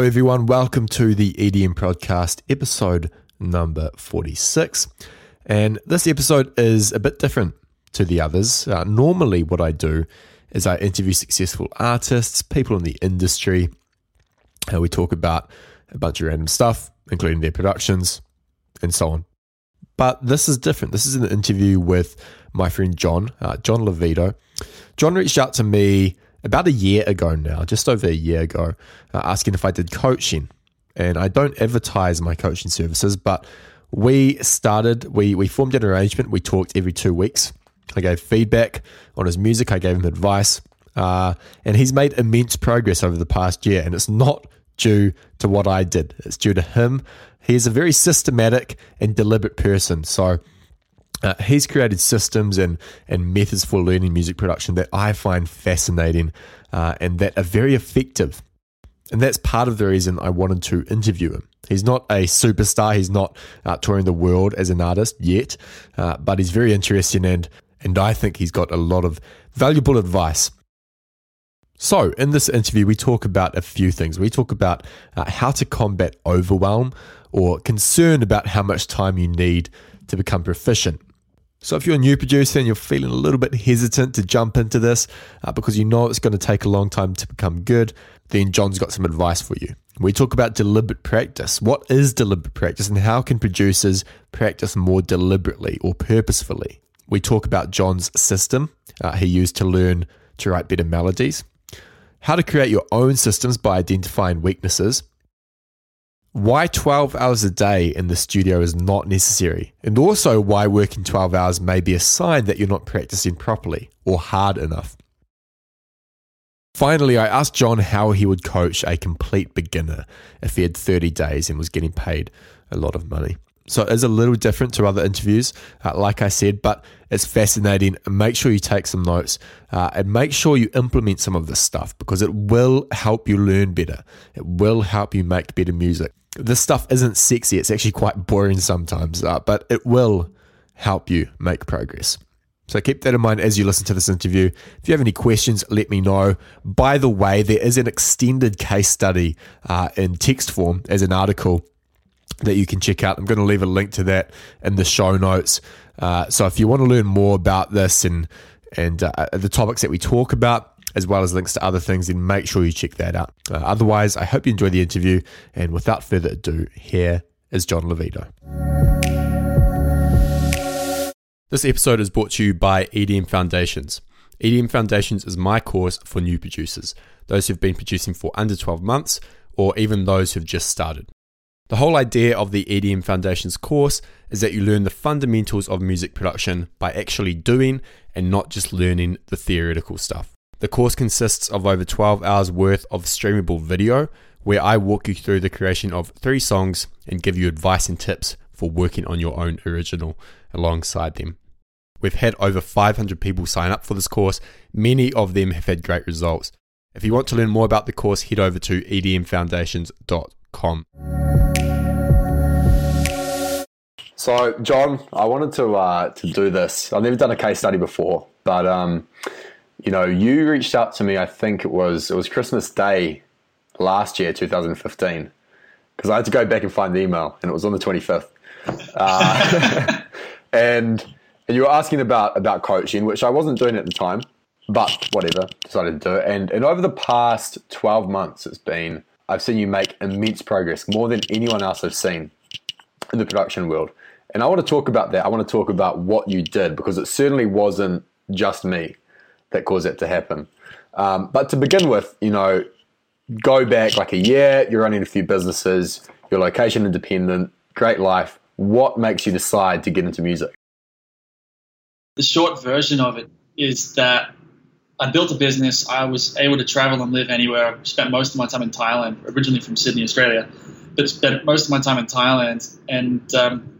Hello, everyone. Welcome to the EDM Podcast, episode number 46. And this episode is a bit different to the others. Uh, normally, what I do is I interview successful artists, people in the industry. Uh, we talk about a bunch of random stuff, including their productions and so on. But this is different. This is an interview with my friend John, uh, John Lavido. John reached out to me about a year ago now, just over a year ago, uh, asking if I did coaching. And I don't advertise my coaching services, but we started, we, we formed an arrangement. We talked every two weeks. I gave feedback on his music, I gave him advice. Uh, and he's made immense progress over the past year. And it's not due to what I did, it's due to him. He's a very systematic and deliberate person. So, uh, he's created systems and, and methods for learning music production that I find fascinating uh, and that are very effective. And that's part of the reason I wanted to interview him. He's not a superstar, he's not uh, touring the world as an artist yet, uh, but he's very interesting and, and I think he's got a lot of valuable advice. So, in this interview, we talk about a few things. We talk about uh, how to combat overwhelm or concern about how much time you need to become proficient so, if you're a new producer and you're feeling a little bit hesitant to jump into this uh, because you know it's going to take a long time to become good, then John's got some advice for you. We talk about deliberate practice. What is deliberate practice and how can producers practice more deliberately or purposefully? We talk about John's system uh, he used to learn to write better melodies, how to create your own systems by identifying weaknesses, why 12 hours a day in the studio is not necessary, and also why working 12 hours may be a sign that you're not practicing properly or hard enough. Finally, I asked John how he would coach a complete beginner if he had 30 days and was getting paid a lot of money. So it is a little different to other interviews, uh, like I said, but it's fascinating. Make sure you take some notes uh, and make sure you implement some of this stuff because it will help you learn better. It will help you make better music this stuff isn't sexy. It's actually quite boring sometimes, uh, but it will help you make progress. So keep that in mind as you listen to this interview. If you have any questions, let me know. By the way, there is an extended case study uh, in text form as an article that you can check out. I'm going to leave a link to that in the show notes. Uh, so if you want to learn more about this and and uh, the topics that we talk about, as well as links to other things, then make sure you check that out. Uh, otherwise, I hope you enjoy the interview. And without further ado, here is John Lavido. This episode is brought to you by EDM Foundations. EDM Foundations is my course for new producers, those who've been producing for under 12 months, or even those who've just started. The whole idea of the EDM Foundations course is that you learn the fundamentals of music production by actually doing and not just learning the theoretical stuff. The course consists of over 12 hours worth of streamable video where I walk you through the creation of three songs and give you advice and tips for working on your own original alongside them. We've had over 500 people sign up for this course. Many of them have had great results. If you want to learn more about the course, head over to edmfoundations.com. So, John, I wanted to uh, to do this. I've never done a case study before, but um, you know, you reached out to me. I think it was it was Christmas Day last year, 2015, because I had to go back and find the email, and it was on the 25th. Uh, and and you were asking about about coaching, which I wasn't doing at the time, but whatever, decided to do it. And and over the past 12 months, it's been I've seen you make immense progress, more than anyone else I've seen in the production world. And I want to talk about that. I want to talk about what you did because it certainly wasn't just me that caused that to happen. Um, but to begin with, you know, go back like a year, you're running a few businesses, you're location independent, great life. What makes you decide to get into music? The short version of it is that I built a business. I was able to travel and live anywhere. I spent most of my time in Thailand, originally from Sydney, Australia, but spent most of my time in Thailand. And um,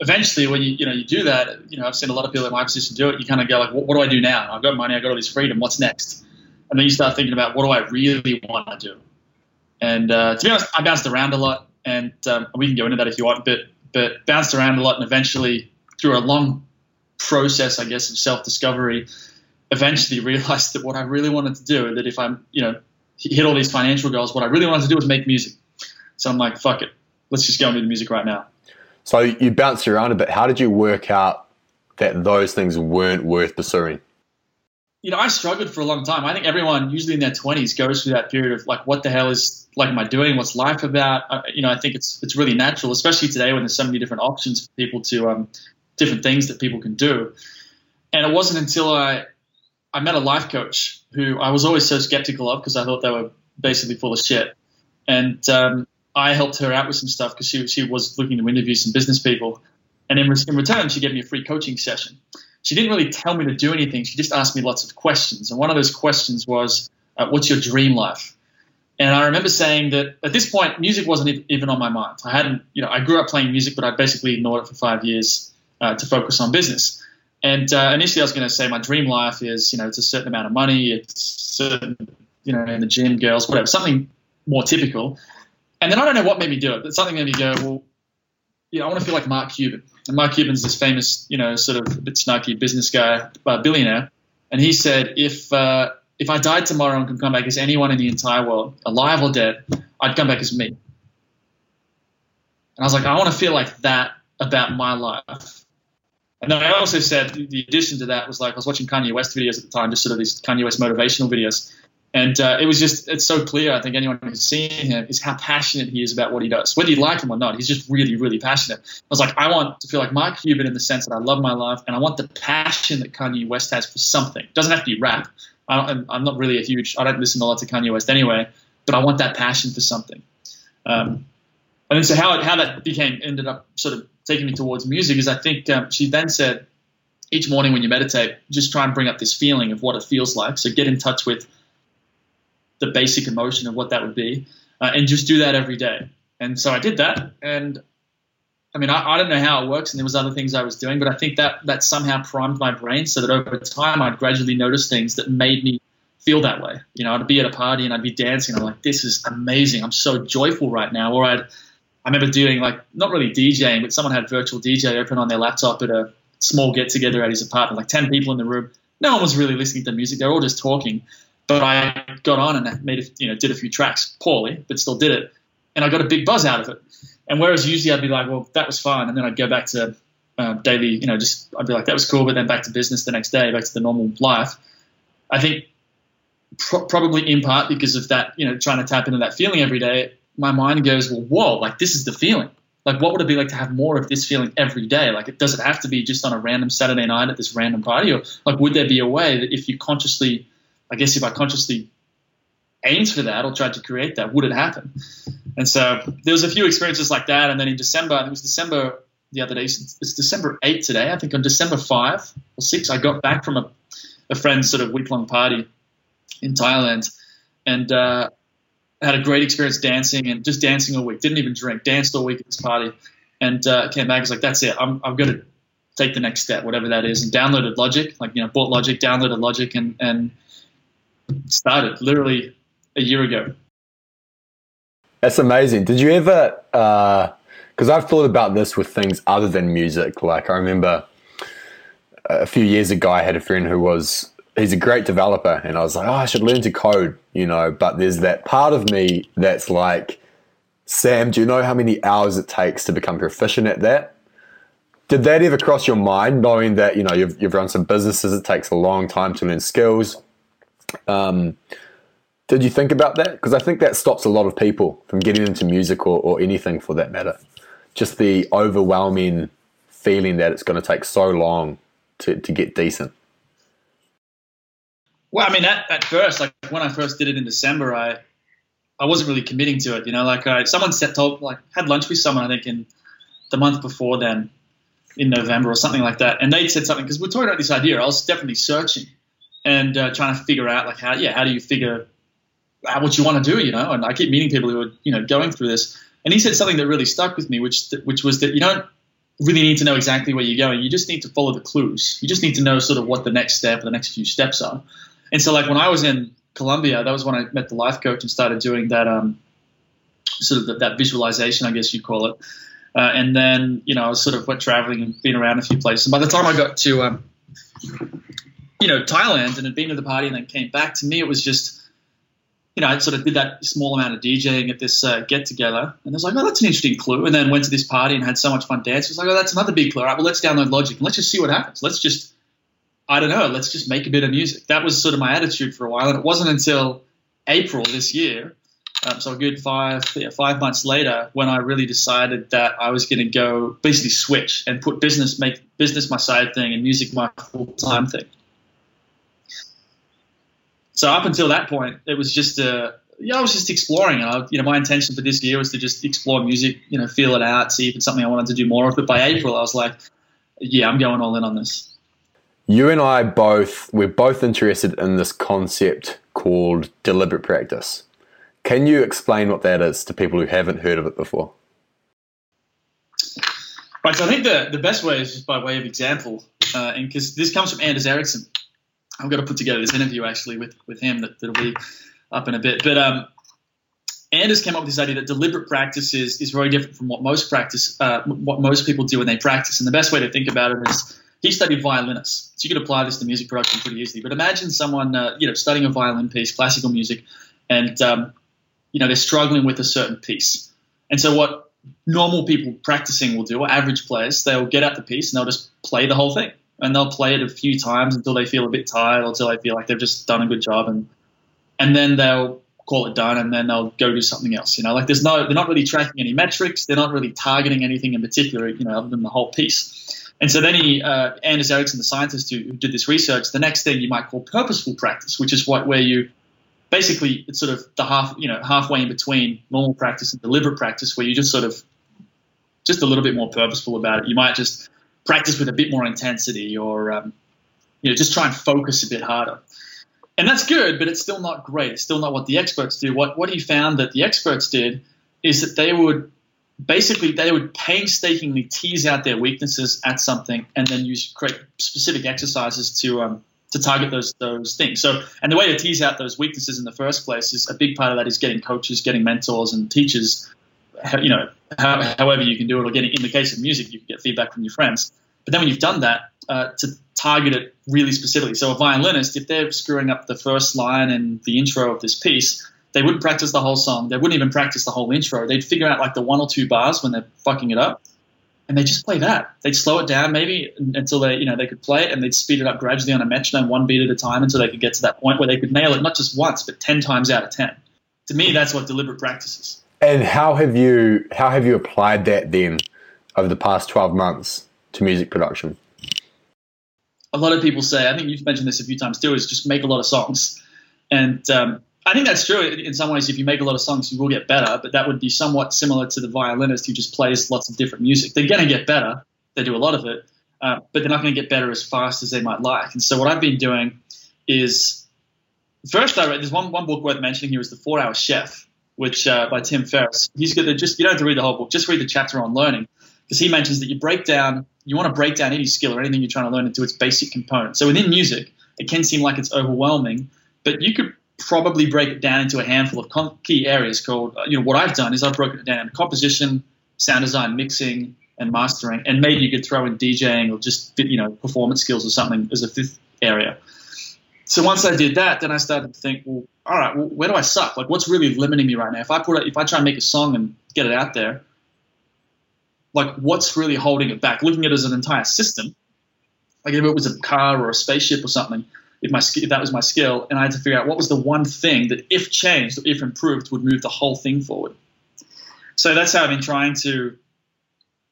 eventually when you you know you do that you know I've seen a lot of people in my position do it you kind of go like what, what do I do now I've got money I've got all this freedom what's next and then you start thinking about what do I really want to do and uh, to be honest I bounced around a lot and um, we can go into that if you want but but bounced around a lot and eventually through a long process I guess of self discovery eventually realized that what I really wanted to do and that if I'm you know hit all these financial goals. What I really wanted to do was make music. So I'm like, fuck it, let's just go and do the music right now. So you bounced around a bit. How did you work out that those things weren't worth pursuing? You know, I struggled for a long time. I think everyone, usually in their 20s, goes through that period of like, what the hell is like, am I doing? What's life about? Uh, you know, I think it's it's really natural, especially today when there's so many different options for people to um, different things that people can do. And it wasn't until I I met a life coach who I was always so skeptical of because I thought they were basically full of shit. And um, I helped her out with some stuff because she, she was looking to interview some business people. And in, in return, she gave me a free coaching session. She didn't really tell me to do anything. She just asked me lots of questions. And one of those questions was, uh, What's your dream life? And I remember saying that at this point, music wasn't even on my mind. I hadn't, you know, I grew up playing music, but I basically ignored it for five years uh, to focus on business. And uh, initially, I was going to say my dream life is, you know, it's a certain amount of money, it's certain, you know, in the gym, girls, whatever, something more typical. And then I don't know what made me do it, but something made me go, well, you know, I want to feel like Mark Cuban. And Mark Cuban's this famous, you know, sort of a bit snarky business guy, uh, billionaire. And he said, if uh, if I died tomorrow and could come back as anyone in the entire world, alive or dead, I'd come back as me. And I was like, I want to feel like that about my life. And then I also said the addition to that was like I was watching Kanye West videos at the time, just sort of these Kanye West motivational videos, and uh, it was just it's so clear. I think anyone who's seen him is how passionate he is about what he does, whether you like him or not. He's just really, really passionate. I was like, I want to feel like Mark Cuban in the sense that I love my life, and I want the passion that Kanye West has for something. It doesn't have to be rap. I am not really a huge. I don't listen a lot to Kanye West anyway, but I want that passion for something. Um, and then so how how that became ended up sort of taking me towards music is I think um, she then said each morning when you meditate, just try and bring up this feeling of what it feels like. So get in touch with the basic emotion of what that would be, uh, and just do that every day. And so I did that, and I mean, I, I, don't know how it works, and there was other things I was doing, but I think that that somehow primed my brain so that over time I'd gradually notice things that made me feel that way. You know, I'd be at a party and I'd be dancing. And I'm like, this is amazing. I'm so joyful right now. Or I'd I remember doing like not really DJing, but someone had virtual DJ open on their laptop at a small get together at his apartment, like ten people in the room. No one was really listening to music; they were all just talking. But I got on and made a, you know did a few tracks poorly, but still did it, and I got a big buzz out of it. And whereas usually I'd be like, well, that was fine, and then I'd go back to uh, daily, you know, just I'd be like, that was cool, but then back to business the next day, back to the normal life. I think pro- probably in part because of that, you know, trying to tap into that feeling every day, my mind goes, well, whoa, like this is the feeling. Like, what would it be like to have more of this feeling every day? Like, it does it have to be just on a random Saturday night at this random party, or like, would there be a way that if you consciously, I guess, if I consciously aimed for that or tried to create that, would it happen? And so there was a few experiences like that, and then in December, it was December the other day. It's December 8 today. I think on December 5 or 6, I got back from a, a friend's sort of week long party in Thailand, and uh, had a great experience dancing and just dancing all week. Didn't even drink. Danced all week at this party, and uh, came back. Was like, that's it. I'm I'm going to take the next step, whatever that is, and downloaded Logic. Like you know, bought Logic, downloaded Logic, and and started literally a year ago. That's amazing. Did you ever? Because uh, I've thought about this with things other than music. Like I remember a few years ago, I had a friend who was he's a great developer, and I was like, oh, I should learn to code, you know. But there's that part of me that's like, Sam, do you know how many hours it takes to become proficient at that? Did that ever cross your mind, knowing that you know you've you've run some businesses, it takes a long time to learn skills? Um, did you think about that? Because I think that stops a lot of people from getting into music or, or anything for that matter. Just the overwhelming feeling that it's going to take so long to, to get decent. Well, I mean, at, at first, like when I first did it in December, I I wasn't really committing to it. You know, like I, someone said, told, like had lunch with someone, I think in the month before then, in November or something like that, and they said something because we're talking about this idea. I was definitely searching and uh, trying to figure out like how, yeah, how do you figure out what you want to do? You know, and I keep meeting people who are you know going through this, and he said something that really stuck with me, which which was that you don't really need to know exactly where you're going. You just need to follow the clues. You just need to know sort of what the next step or the next few steps are. And so, like when I was in Colombia, that was when I met the life coach and started doing that um, sort of the, that visualization, I guess you call it. Uh, and then, you know, I was sort of went traveling and been around a few places. And by the time I got to, um, you know, Thailand and had been to the party and then came back, to me it was just you know, I sort of did that small amount of DJing at this uh, get together, and I was like, oh, that's an interesting clue. And then went to this party and had so much fun dancing. I was like, oh, that's another big clue. All right, well, let's download Logic and let's just see what happens. Let's just, I don't know, let's just make a bit of music. That was sort of my attitude for a while, and it wasn't until April this year, um, so a good five, yeah, five months later, when I really decided that I was going to go basically switch and put business, make business my side thing and music my full time thing. So up until that point, it was just a, yeah, I was just exploring. I, you know, my intention for this year was to just explore music, you know, feel it out, see if it's something I wanted to do more of. But by April, I was like, yeah, I'm going all in on this. You and I both, we're both interested in this concept called deliberate practice. Can you explain what that is to people who haven't heard of it before? Right, so I think the, the best way is just by way of example, uh, and because this comes from Anders Ericsson, I'm got to put together this interview actually with with him that, that'll be up in a bit. But um, Anders came up with this idea that deliberate practice is, is very different from what most practice, uh, what most people do when they practice. And the best way to think about it is he studied violinists, so you could apply this to music production pretty easily. But imagine someone, uh, you know, studying a violin piece, classical music, and um, you know they're struggling with a certain piece. And so what normal people practicing will do, or average players, they'll get out the piece and they'll just play the whole thing and they'll play it a few times until they feel a bit tired or until they feel like they've just done a good job and and then they'll call it done and then they'll go do something else you know? Like there's no they're not really tracking any metrics they're not really targeting anything in particular you know other than the whole piece. And so then he uh, Anders Ericsson the scientist who, who did this research the next thing you might call purposeful practice which is what where you basically it's sort of the half you know halfway in between normal practice and deliberate practice where you just sort of just a little bit more purposeful about it. You might just practice with a bit more intensity or um, you know just try and focus a bit harder. And that's good but it's still not great. It's still not what the experts do. What what he found that the experts did is that they would basically they would painstakingly tease out their weaknesses at something and then use create specific exercises to um, to target those those things. So, and the way to tease out those weaknesses in the first place is a big part of that is getting coaches, getting mentors, and teachers you know, how, however you can do it, or getting in the case of music, you can get feedback from your friends. But then when you've done that, uh, to target it really specifically. So a violinist, if they're screwing up the first line and the intro of this piece, they wouldn't practice the whole song. They wouldn't even practice the whole intro. They'd figure out like the one or two bars when they're fucking it up, and they just play that. They'd slow it down maybe until they, you know, they could play it, and they'd speed it up gradually on a metronome, one beat at a time, until they could get to that point where they could nail it not just once, but ten times out of ten. To me, that's what deliberate practice is. And how have you how have you applied that then over the past twelve months to music production? A lot of people say, I think you've mentioned this a few times too, is just make a lot of songs, and um, I think that's true. In some ways, if you make a lot of songs, you will get better, but that would be somewhat similar to the violinist who just plays lots of different music. They're going to get better. They do a lot of it, uh, but they're not going to get better as fast as they might like. And so, what I've been doing is first, I read there's one, one book worth mentioning here is The Four Hour Chef which uh, by Tim Ferriss. He's to just you don't have to read the whole book, just read the chapter on learning, because he mentions that you break down you want to break down any skill or anything you're trying to learn into its basic components. So within music, it can seem like it's overwhelming, but you could probably break it down into a handful of key areas called uh, you know what I've done is I've broken it down into composition, sound design, mixing, and mastering, and maybe you could throw in DJing or just you know performance skills or something as a fifth area. So once I did that, then I started to think, well, all right, well, where do I suck? Like, what's really limiting me right now? If I put, a, if I try and make a song and get it out there, like, what's really holding it back? Looking at it as an entire system, like if it was a car or a spaceship or something, if my if that was my skill, and I had to figure out what was the one thing that, if changed if improved, would move the whole thing forward. So that's how I've been trying to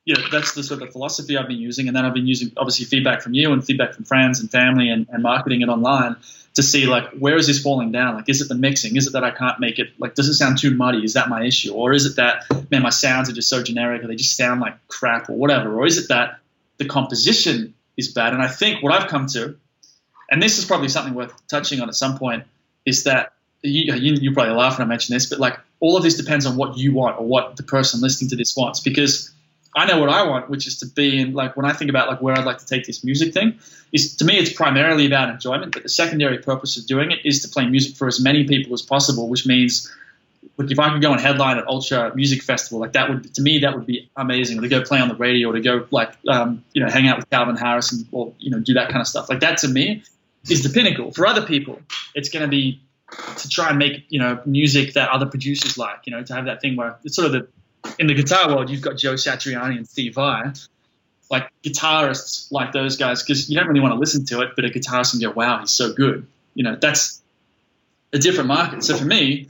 you know, that's the sort of philosophy I've been using. And then I've been using obviously feedback from you and feedback from friends and family and, and marketing it online to see like where is this falling down? Like, is it the mixing? Is it that I can't make it? Like, does it sound too muddy? Is that my issue? Or is it that man, my sounds are just so generic, or they just sound like crap, or whatever? Or is it that the composition is bad? And I think what I've come to, and this is probably something worth touching on at some point, is that you, you, you probably laugh when I mention this, but like all of this depends on what you want or what the person listening to this wants, because I know what I want, which is to be in like when I think about like where I'd like to take this music thing, is to me it's primarily about enjoyment, but the secondary purpose of doing it is to play music for as many people as possible, which means like if I could go and headline at Ultra Music Festival, like that would to me that would be amazing. To go play on the radio, or to go like um, you know hang out with Calvin Harris and or you know do that kind of stuff. Like that to me is the pinnacle. For other people, it's going to be to try and make you know music that other producers like. You know, to have that thing where it's sort of the in the guitar world, you've got Joe Satriani and Steve Vai, like guitarists like those guys, because you don't really want to listen to it, but a guitarist can go, "Wow, he's so good." You know, that's a different market. So for me,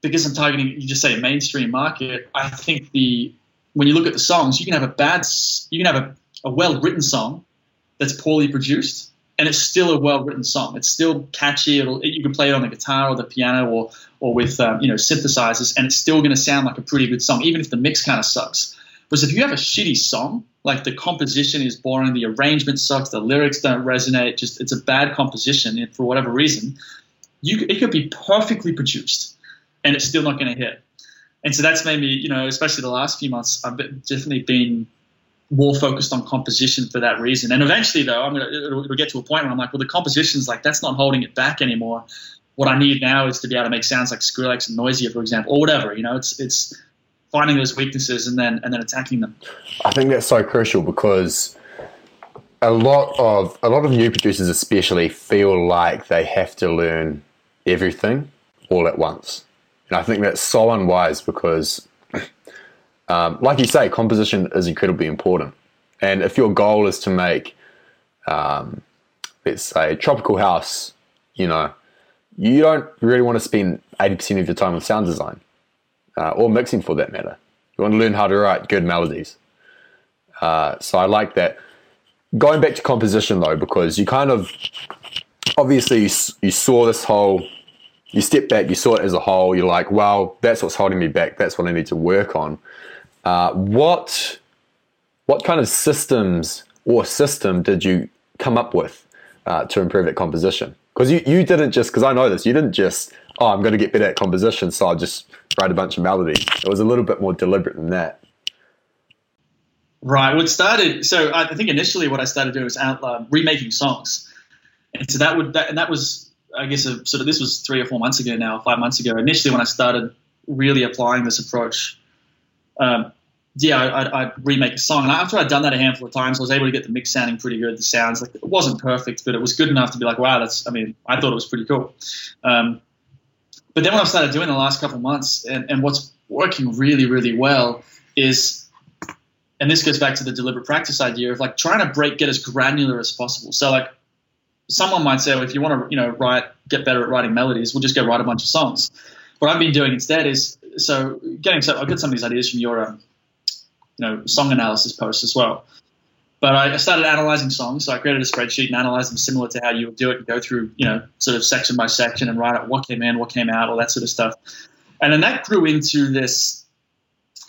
because I'm targeting, you just say mainstream market, I think the when you look at the songs, you can have a bad, you can have a, a well written song that's poorly produced, and it's still a well written song. It's still catchy. It'll, you can play it on the guitar or the piano or or with um, you know synthesizers, and it's still going to sound like a pretty good song, even if the mix kind of sucks. Whereas if you have a shitty song, like the composition is boring, the arrangement sucks, the lyrics don't resonate, just it's a bad composition for whatever reason, you it could be perfectly produced, and it's still not going to hit. And so that's made me, you know, especially the last few months, I've definitely been more focused on composition for that reason. And eventually, though, I'm gonna it'll, it'll, get to a point where I'm like, well, the composition's like that's not holding it back anymore. What I need now is to be able to make sounds like Skrillex and Noisia, for example, or whatever. You know, it's it's finding those weaknesses and then and then attacking them. I think that's so crucial because a lot of a lot of new producers, especially, feel like they have to learn everything all at once, and I think that's so unwise because um, like you say, composition is incredibly important. And if your goal is to make, um, let's say, tropical house, you know, you don't really want to spend 80% of your time on sound design uh, or mixing for that matter. You want to learn how to write good melodies. Uh, so I like that. Going back to composition though, because you kind of obviously you, you saw this whole, you step back, you saw it as a whole. You're like, well, that's what's holding me back. That's what I need to work on. Uh, what what kind of systems or system did you come up with uh, to improve that composition? Because you, you didn't just because I know this, you didn't just oh I'm going to get better at composition, so I'll just write a bunch of melodies. It was a little bit more deliberate than that. Right. What started so I think initially what I started doing was out, uh, remaking songs, and so that would that and that was I guess a, sort of this was three or four months ago now, five months ago. Initially, when I started really applying this approach um, yeah, I'd, I'd, remake a song. And after I'd done that a handful of times, I was able to get the mix sounding pretty good. The sounds like it wasn't perfect, but it was good enough to be like, wow, that's. I mean, I thought it was pretty cool. Um, but then what I've started doing the last couple months, and, and what's working really, really well is, and this goes back to the deliberate practice idea of like trying to break, get as granular as possible. So like, someone might say, well, if you want to, you know, write, get better at writing melodies, we'll just go write a bunch of songs. What I've been doing instead is so getting so I got some of these ideas from your um, you know song analysis post as well. But I started analyzing songs, so I created a spreadsheet and analyzed them similar to how you would do it and go through, you know, sort of section by section and write out what came in, what came out, all that sort of stuff. And then that grew into this.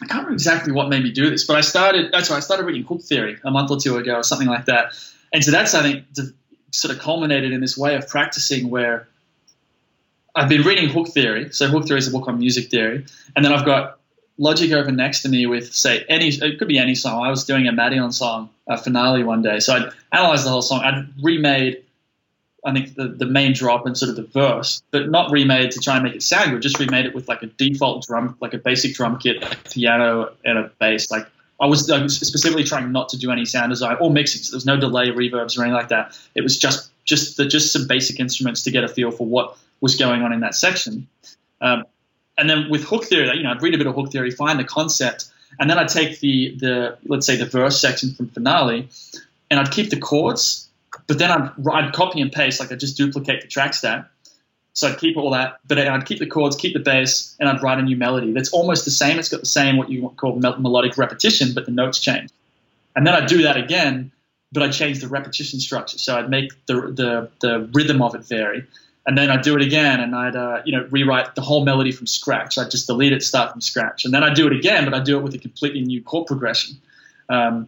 I can't remember exactly what made me do this, but I started. That's right. I started reading Hooktheory a month or two ago, or something like that. And so that's I think sort of culminated in this way of practicing where I've been reading Hooktheory. So Hooktheory is a book on music theory, and then I've got Logic over next to me with say any. It could be any song. I was doing a Madeon song a finale one day, so I'd analyzed the whole song. I'd remade. I think the, the main drop and sort of the verse, but not remade to try and make it sound good. Just remade it with like a default drum, like a basic drum kit, a piano, and a bass. Like I was, I was specifically trying not to do any sound design or mixing. So there was no delay, reverbs, or anything like that. It was just just the, just some basic instruments to get a feel for what was going on in that section. Um, and then with Hooktheory, you know, I'd read a bit of Hooktheory, find the concept, and then I'd take the the let's say the verse section from finale, and I'd keep the chords, but then I'd, I'd copy and paste, like I'd just duplicate the track stack. So I'd keep all that, but I'd keep the chords, keep the bass, and I'd write a new melody that's almost the same. It's got the same what you call melodic repetition, but the notes change. And then I'd do that again, but I'd change the repetition structure. So I'd make the the, the rhythm of it vary and then I'd do it again, and I'd uh, you know rewrite the whole melody from scratch. I'd just delete it, start from scratch, and then I'd do it again, but I'd do it with a completely new chord progression, um,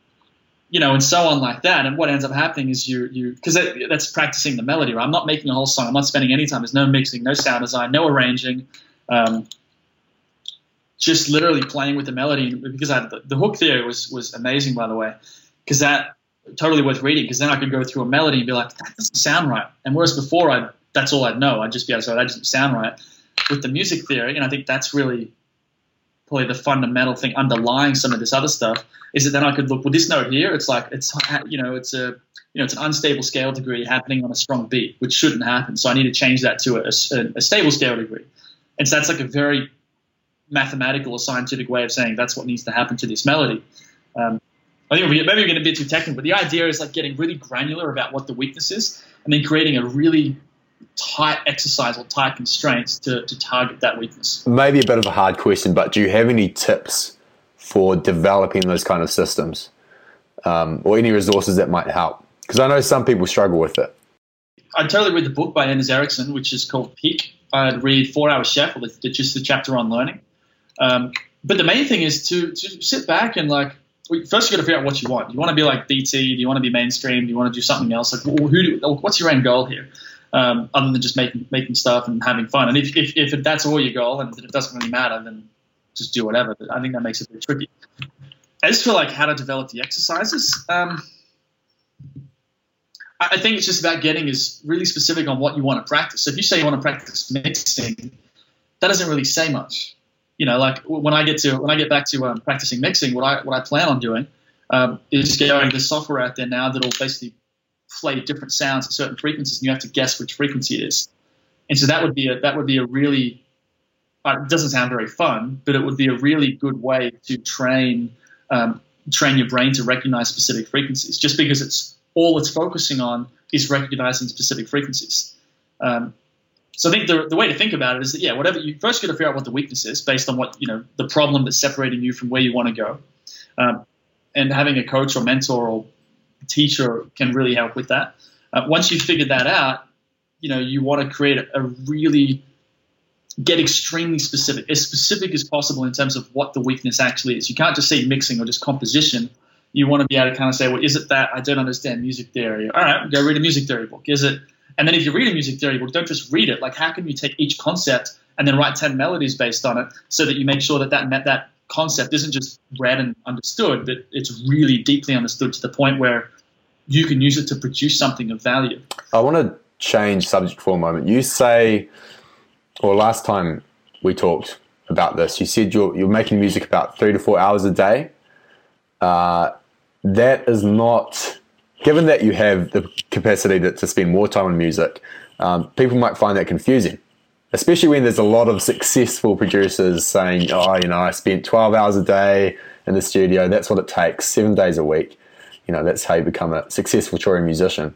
you know, and so on like that. And what ends up happening is you you because that, that's practicing the melody. Right? I'm not making a whole song. I'm not spending any time. There's no mixing, no sound design, no arranging. Um, just literally playing with the melody because I, the, the Hooktheory was was amazing by the way because that totally worth reading because then I could go through a melody and be like that doesn't sound right and whereas before I that's all I'd know. I'd just be able to say that doesn't sound right. With the music theory, and I think that's really probably the fundamental thing underlying some of this other stuff is that then I could look, well, this note here, it's like it's you know it's a you know it's an unstable scale degree happening on a strong beat, which shouldn't happen. So I need to change that to a, a, a stable scale degree, and so that's like a very mathematical or scientific way of saying that's what needs to happen to this melody. Um, I think maybe we're getting a bit too technical, but the idea is like getting really granular about what the weakness is, and then creating a really tight exercise or tight constraints to, to target that weakness. Maybe a bit of a hard question, but do you have any tips for developing those kind of systems um, or any resources that might help? Because I know some people struggle with it. I'd totally read the book by Anders Ericsson, which is called Peak. I'd read Four Hour Chef, or the, just the chapter on learning. Um, but the main thing is to, to sit back and like, first you got to figure out what you want. Do you want to be like BT? Do you want to be mainstream? Do you want to do something else? Like, who? Do, what's your end goal here? Um, other than just making making stuff and having fun. And if, if, if that's all your goal and it doesn't really matter, then just do whatever. But I think that makes it a bit tricky. Just feel like how to develop the exercises. Um, I think it's just about getting is really specific on what you want to practice. So if you say you want to practice mixing, that doesn't really say much. You know, like when I get to when I get back to um, practicing mixing, what I what I plan on doing um, is getting the software out there now that'll basically play different sounds at certain frequencies, and you have to guess which frequency it is. And so that would be a that would be a really uh, it doesn't sound very fun, but it would be a really good way to train um, train your brain to recognize specific frequencies. Just because it's all it's focusing on is recognizing specific frequencies. Um, so I think the, the way to think about it is that yeah, whatever you first got to figure out what the weakness is based on what you know the problem that's separating you from where you want to go, um, and having a coach or mentor or teacher can really help with that. Uh, once you've figured that out, you know you want to create a, a really get extremely specific, as specific as possible in terms of what the weakness actually is. You can't just say mixing or just composition. You want to be able to kind of say, well, is it that I don't understand music theory? All right, go read a music theory book. Is it? And then if you read a music theory book, don't just read it. Like, how can you take each concept and then write 10 melodies based on it so that you make sure that that, met that concept isn't just read and understood, but it's really deeply understood to the point where you can use it to produce something of value. I want to change subject for a moment. You say, or last time we talked about this, you said you're, you're making music about three to four hours a day. Uh, that is not, given that you have the capacity to, to spend more time on music, um, people might find that confusing especially when there's a lot of successful producers saying, oh, you know, I spent 12 hours a day in the studio. That's what it takes, seven days a week. You know, that's how you become a successful touring musician.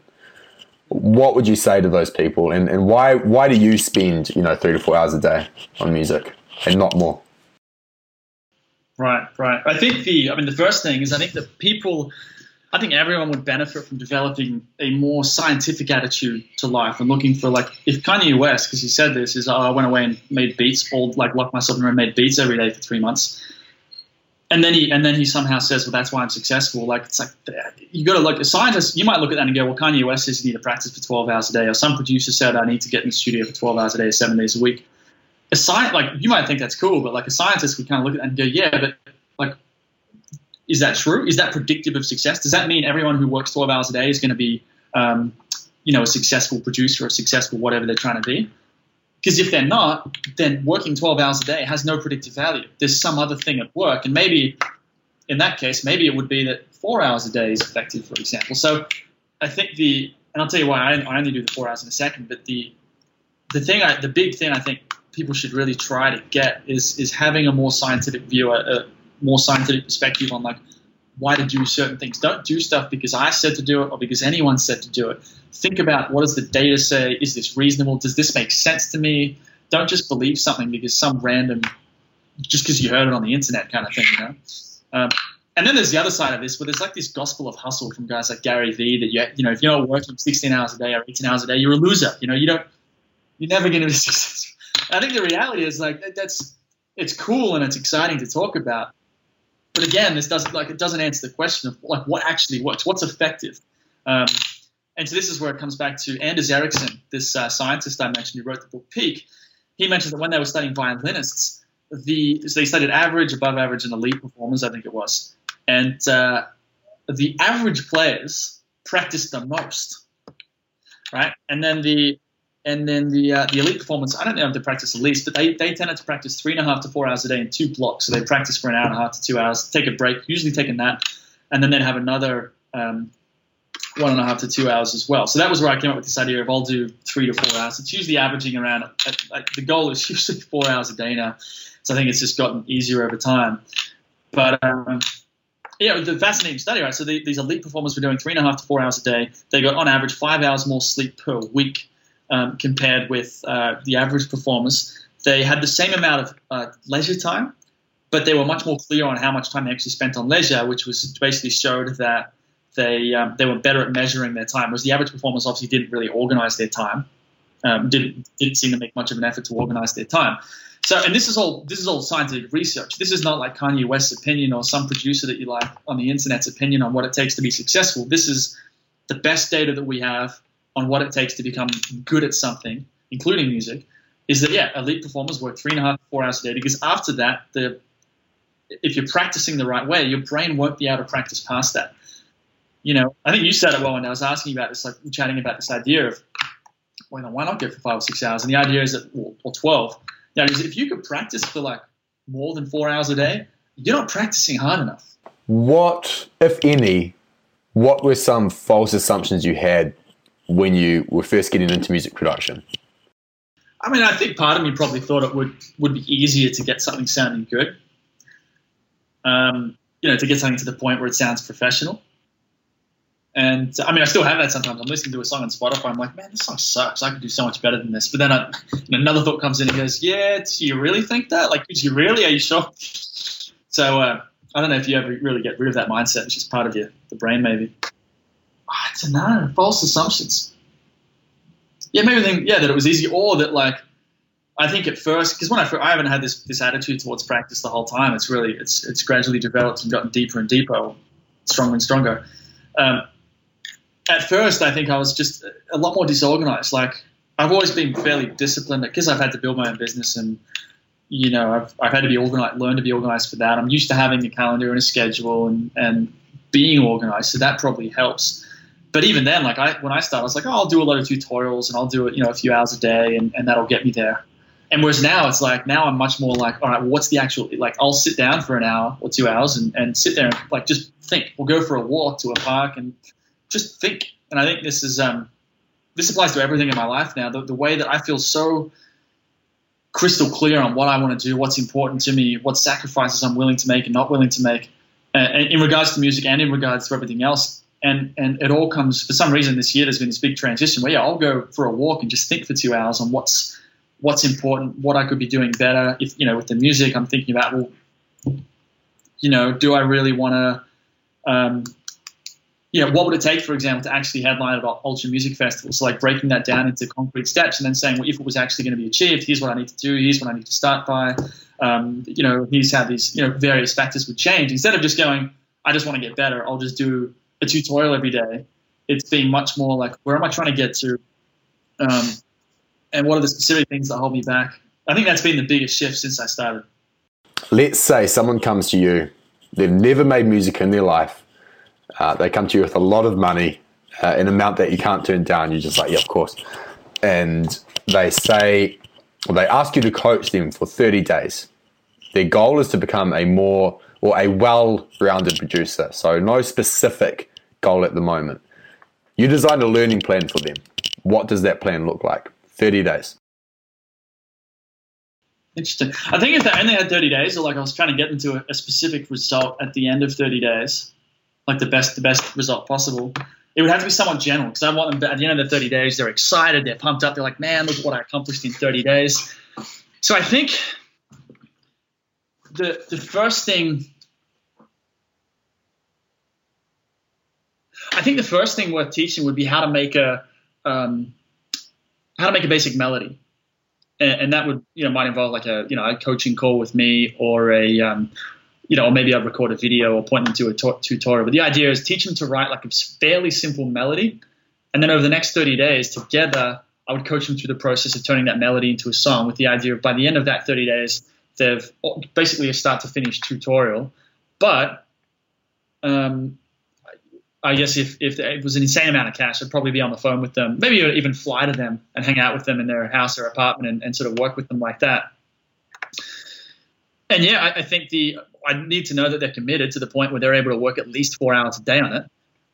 What would you say to those people, and, and why why do you spend you know three to four hours a day on music and not more? Right, right. I think the I mean the first thing is I think that people I think everyone would benefit from developing a more scientific attitude to life and looking for like if Kanye West, because he said this, is oh, I went away and made beats, all like locked myself in and made beats every day for three months, and then he and then he somehow says, well, that's why I'm successful. Like it's like you got to look. A scientist, you might look at that and go, well, Kanye West says you need to practice for 12 hours a day, or some producer said I need to get in the studio for 12 hours a day, seven days a week. A science, like you might think that's cool, but like a scientist would kind of look at that and go, yeah, but is that true? Is that predictive of success? Does that mean everyone who works 12 hours a day is going to be, um, you know, a successful producer or successful whatever they're trying to be? Because if they're not, then working 12 hours a day has no predictive value. There's some other thing at work. And maybe in that case, maybe it would be that four hours a day is effective, for example. So I think the, and I'll tell you why I, I only do the four hours in a second, but the, the thing, I, the big thing I think people should really try to get is, is having a more scientific view, a, more scientific perspective on like why to do certain things. Don't do stuff because I said to do it or because anyone said to do it. Think about what does the data say? Is this reasonable? Does this make sense to me? Don't just believe something because some random, just because you heard it on the internet kind of thing, you know. Um, and then there's the other side of this, where there's like this gospel of hustle from guys like Gary Vee that you, you know, if you're not working 16 hours a day or 18 hours a day, you're a loser. You know, you don't, you're never going to be successful. I think the reality is like that's it's cool and it's exciting to talk about, but again, this doesn't like it doesn't answer the question of like what actually works, what's effective. Um, and so this is where it comes back to Anders Ericsson, this uh, scientist I mentioned who wrote the book Peak. He mentioned that when they were studying violinists, the so they studied average, above average, and elite performers, I think it was, and uh, the average players practiced the most, right? And then the and then the uh, the elite performance, I don't know if they practice least, but they, they tended to practice three and a half to four hours a day in two blocks. So they practice for an hour and a half to two hours, take a break, usually take a nap, and then they'd have another um, one and a half to two hours as well. So that was where I came up with this idea of I'll do three to four hours. It's usually averaging around, like, the goal is usually four hours a day now. So I think it's just gotten easier over time. But um, yeah, the fascinating study, right? So the, these elite performers were doing three and a half to four hours a day. They got on average five hours more sleep per week um, compared with uh, the average performers. They had the same amount of uh, leisure time, but they were much more clear on how much time they actually spent on leisure, which was basically showed that they um, they were better at measuring their time. Whereas the average performers obviously didn't really organize their time, um, didn't didn't seem to make much of an effort to organize their time. So, and this is all this is all scientific research. This is not like Kanye West's opinion or some producer that you like on the internet's opinion on what it takes to be successful. This is the best data that we have on what it takes to become good at something, including music. Is that yeah, elite performers work three and a half, four hours a day because after that, the if you're practicing the right way, your brain won't be able to practice past that. You know, I think you said it well when I was asking about this, like chatting about this idea of well, why not go for five or six hours? And the idea is that, or, 12, you know, if you could practice for like more than four hours a day, you're not practicing hard enough. What, if any, what were some false assumptions you had when you were first getting into music production? I mean, I think part of me probably thought it would, would be easier to get something sounding good. Um, you know, to get something to the point where it sounds professional. And I mean, I still have that sometimes. I'm listening to a song on Spotify. I'm like, man, this song sucks. I could do so much better than this. But then I, another thought comes in and goes, yeah, do you really think that? Like, do you really? Are you sure? So uh, I don't know if you ever really get rid of that mindset, which is part of your the brain, maybe. I don't know. False assumptions. Yeah, maybe think yeah that it was easy, or that like I think at first because when I I haven't had this this attitude towards practice the whole time. It's really it's it's gradually developed and gotten deeper and deeper, stronger and stronger. Um, at first, I think I was just a lot more disorganized. Like I've always been fairly disciplined because I've had to build my own business and you know I've, I've had to be organized, learn to be organized for that. I'm used to having a calendar and a schedule and, and being organized, so that probably helps. But even then, like I when I started, I was like, oh, I'll do a lot of tutorials and I'll do it, you know, a few hours a day, and, and that'll get me there. And whereas now it's like now I'm much more like, all right, well, what's the actual like? I'll sit down for an hour or two hours and, and sit there and like just think. We'll go for a walk to a park and just think. And I think this is um, this applies to everything in my life now. The, the way that I feel so crystal clear on what I want to do, what's important to me, what sacrifices I'm willing to make and not willing to make, uh, in regards to music and in regards to everything else. And and it all comes for some reason this year. There's been this big transition where yeah, I'll go for a walk and just think for two hours on what's what's important, what I could be doing better. If you know, with the music, I'm thinking about well, you know, do I really want to um, you know, what would it take, for example, to actually headline at Ultra Music Festival? So, like breaking that down into concrete steps and then saying, well, if it was actually going to be achieved, here's what I need to do, here's what I need to start by. Um, you know, here's how these, you know, various factors would change. Instead of just going, I just want to get better, I'll just do a tutorial every day. It's being much more like, where am I trying to get to? Um, and what are the specific things that hold me back? I think that's been the biggest shift since I started. Let's say someone comes to you, they've never made music in their life uh, they come to you with a lot of money, uh, an amount that you can't turn down. You're just like, yeah, of course. And they say, they ask you to coach them for 30 days. Their goal is to become a more or a well-rounded producer. So no specific goal at the moment. You design a learning plan for them. What does that plan look like? 30 days. Interesting. I think if they only had 30 days, or like I was trying to get them to a, specific result at the end of 30 days, like the best the best result possible. It would have to be somewhat general because I want them at the end of the 30 days, they're excited, they're pumped up, they're like, man, look at what I accomplished in 30 days. So I think the the first thing I think the first thing worth teaching would be how to make a um, how to make a basic melody, and, and, that would you know might involve like a you know a coaching call with me or a um, you know, or maybe I'd record a video or point them to a t- tutorial. But the idea is teach them to write like a fairly simple melody, and then over the next 30 days together, I would coach them through the process of turning that melody into a song. With the idea of by the end of that 30 days, they've basically a start to finish tutorial. But um, I guess if, if it was an insane amount of cash, I'd probably be on the phone with them, maybe even fly to them and hang out with them in their house or apartment and, and sort of work with them like that. And yeah, I, I, think the I need to know that they're committed to the point where they're able to work at least four hours a day on it.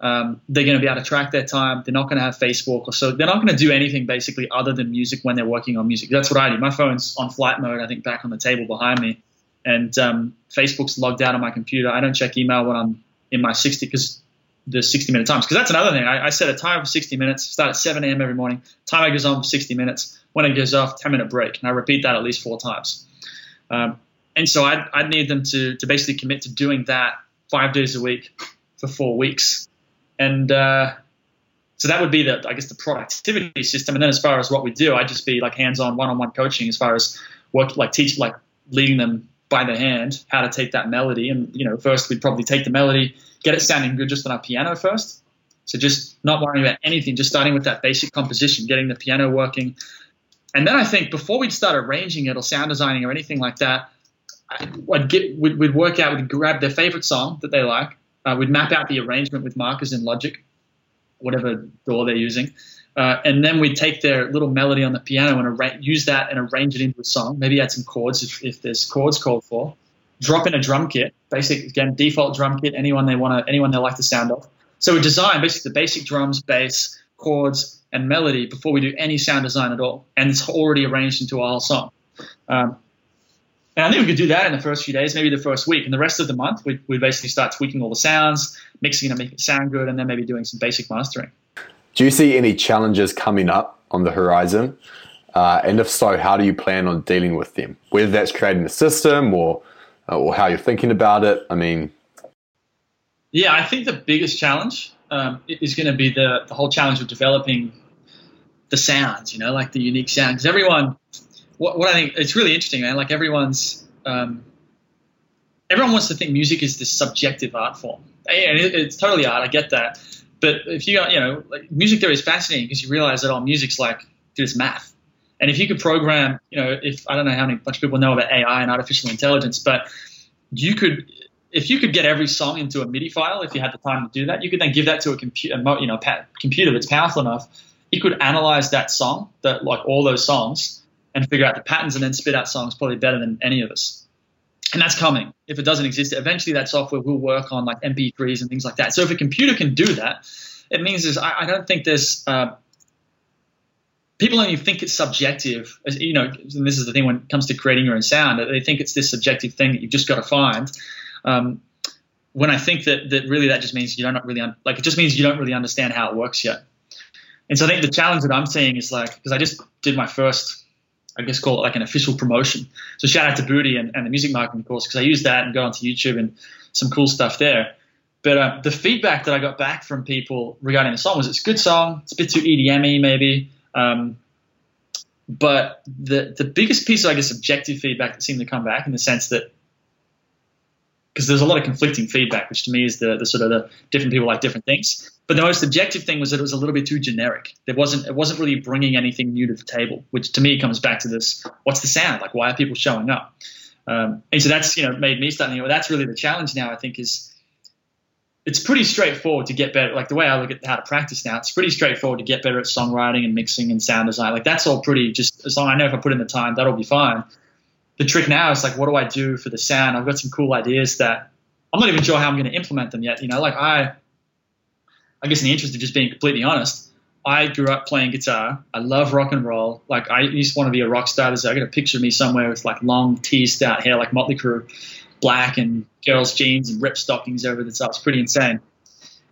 Um, they're going to be able to track their time. They're not going to have Facebook or so. They're not going to do anything basically other than music when they're working on music. That's what I do. My phone's on flight mode. I think back on the table behind me, and um, Facebook's logged out on my computer. I don't check email when I'm in my 60 because the 60 minute times. Because that's another thing. I, I, set a timer for 60 minutes. Start at 7 a.m. every morning. Timer goes on for 60 minutes. When it goes off, 10 minute break, and I repeat that at least four times. Um, and so I'd, I'd need them to to basically commit to doing that five days a week for four weeks and uh, so that would be the, I guess, the productivity system. And then as far as what we do, I'd just be like hands-on, one-on-one coaching as far as work, like teach, like leading them by the hand how to take that melody. And you know, first we'd probably take the melody, get it sounding good just on our piano first. So just not worrying about anything, just starting with that basic composition, getting the piano working. And then I think before we'd start arranging it or sound designing or anything like that, I'd get, we'd, we'd work out, we'd grab their favorite song that they like, uh, we'd map out the arrangement with markers in Logic, whatever DAW they're using. Uh, and then we'd take their little melody on the piano and arra- use that and arrange it into a song. Maybe add some chords if, if there's chords called for. Drop in a drum kit, basic again default drum kit. Anyone they want to, anyone they like the sound of. So we design basically the basic drums, bass, chords, and melody before we do any sound design at all, and it's already arranged into a whole song. Um, and I think we could do that in the first few days, maybe the first week. And the rest of the month, we we basically start tweaking all the sounds, mixing and make it sound good, and then maybe doing some basic mastering. Do you see any challenges coming up on the horizon? Uh, and if so, how do you plan on dealing with them? Whether that's creating a system or uh, or how you're thinking about it. I mean, yeah, I think the biggest challenge um, is going to be the the whole challenge of developing the sounds. You know, like the unique sound, because everyone what, what I think it's really interesting, man. Like everyone's, um, everyone wants to think music is this subjective art form, and it, it's totally art. I get that, but if you you know, like music theory is fascinating because you realize that all music's like dude, it's math. And if you could program, you know, if I don't know how many bunch of people know about AI and artificial intelligence, but you could, if you could get every song into a MIDI file, if you had the time to do that, you could then give that to a computer, you know, computer that's powerful enough. It could analyze that song, that like all those songs, and figure out the patterns and then spit out songs probably better than any of us. And that's coming. If it doesn't exist, eventually that software will work on like MP3s and things like that. So if a computer can do that, it means is I, I don't think there's uh, people only think it's subjective. You know, and this is the thing when it comes to creating your own sound, they think it's this subjective thing that you've just got to find. Um, when I think that that really that just means you don't really un- like it just means you don't really understand how it works yet. And so I think the challenge that I'm seeing is like because I just did my first I guess call it like an official promotion. So shout out to Budi and, and the music marketing course because I used that and got onto YouTube and some cool stuff there. But uh, the feedback that I got back from people regarding the song was it's a good song. It's a bit too EDM-y maybe. Um, but the the biggest piece of I guess objective feedback that seemed to come back in the sense that because there's a lot of conflicting feedback, which to me is the, the sort of the different people like different things. But the most objective thing was that it was a little bit too generic. There wasn't it wasn't really bringing anything new to the table, which to me comes back to this: what's the sound? Like, why are people showing up? Um, and so that's you know made me start well, that's really the challenge now. I think is it's pretty straightforward to get better. Like the way I look at how to practice now, it's pretty straightforward to get better at songwriting and mixing and sound design. Like that's all pretty just as long I know if I put in the time, that'll be fine the trick now is like, what do I do for the sound? I've got some cool ideas that I'm not even sure how I'm going to implement them yet. You know, like I, I guess in the interest of just being completely honest, I grew up playing guitar. I love rock and roll. Like I used to want to be a rock star. So I got a picture of me somewhere with like long teased out hair, like Motley Crue, black and girls' jeans and ripped stockings over the top. It's pretty insane.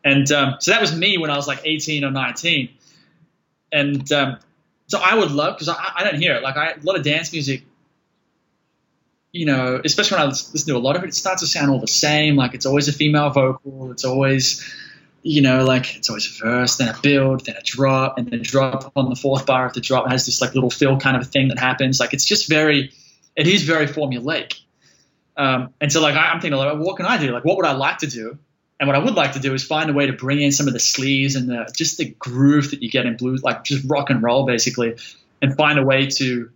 And um, so that was me when I was like 18 or 19. And um, so I would love because I, I, don't hear it. Like I, a lot of dance music you know, especially when I listen to a lot of it, it starts to sound all the same. Like it's always a female vocal. It's always, you know, like it's always a verse, then a build, then a drop, and then a drop on the fourth bar of the drop has this like little fill kind of thing that happens. Like it's just very, it is very formulaic. Um, and so like I, am thinking, like, what can I do? Like, what would I like to do? And what I would like to do is find a way to bring in some of the sleeves and the, just the groove that you get in blues, like just rock and roll basically, and find a way to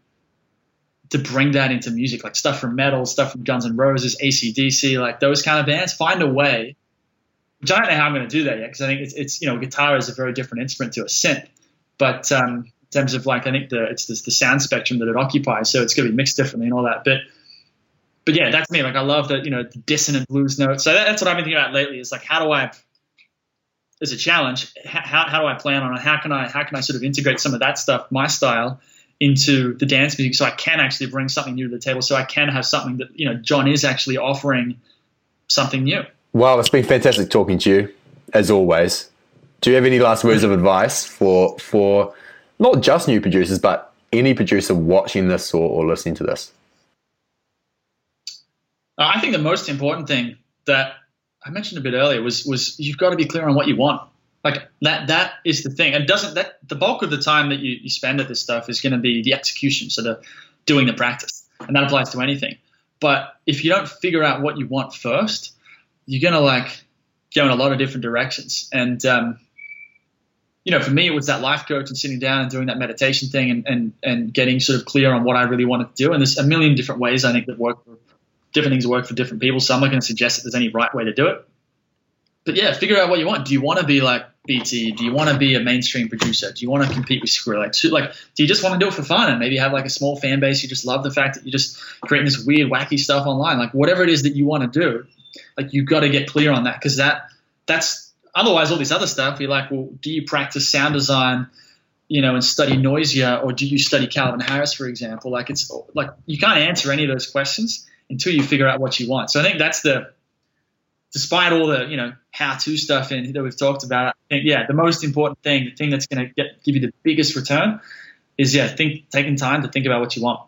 to bring that into music, like stuff from metal, stuff from Guns N' Roses, ACDC, like those kind of bands. Find a way which I don't know how I'm going to do that yet because I think it's, it's you know guitar is a very different instrument to a synth, but um, in terms of like I think the it's the, the sound spectrum that it occupies, so it's going to be mixed differently and all that. But but yeah, that's me. Like I love the you know the dissonant blues notes. So that's what I've been thinking about lately. Is like how do I as a challenge, how, how do I plan on it? How can I how can I sort of integrate some of that stuff, my style, into the dance music, so I can actually bring something new to the table, so I can have something that you know John is actually offering something new. Well, it's been fantastic talking to you, as always. Do you have any last words of advice for for not just new producers, but any producer watching this or, or listening to this? I think the most important thing that I mentioned a bit earlier was was you've got to be clear on what you want. Like that that is the thing. And doesn't that the bulk of the time that you, you spend at this stuff is going to be the execution, so the doing the practice, and that applies to anything. But if you don't figure out what you want first, you're gonna like go in a lot of different directions. And um, you know, for me, it was that life coach and sitting down and doing that meditation thing and and and getting sort of clear on what I really wanted to do. And there's a million different ways I think that work for different things work for different people. So I'm not going to suggest that there's any right way to do it. But yeah, figure out what you want. Do you want to be like BT? Do you want to be a mainstream producer? Do you want to compete with Skrillex? Like, do you just want to do it for fun and maybe have like a small fan base? You just love the fact that you're just creating this weird, wacky stuff online. Like, whatever it is that you want to do, like you've got to get clear on that because that that's otherwise all this other stuff. You're like, well, do you practice sound design? you know, and study Noisia, or do you study Calvin Harris, for example? Like it's like you can't answer any of those questions until you figure out what you want. So I think that's the, despite all the you know how-to stuff in that we've talked about, I think yeah, the most important thing, the thing that's going to give you the biggest return, is yeah, think taking time to think about what you want.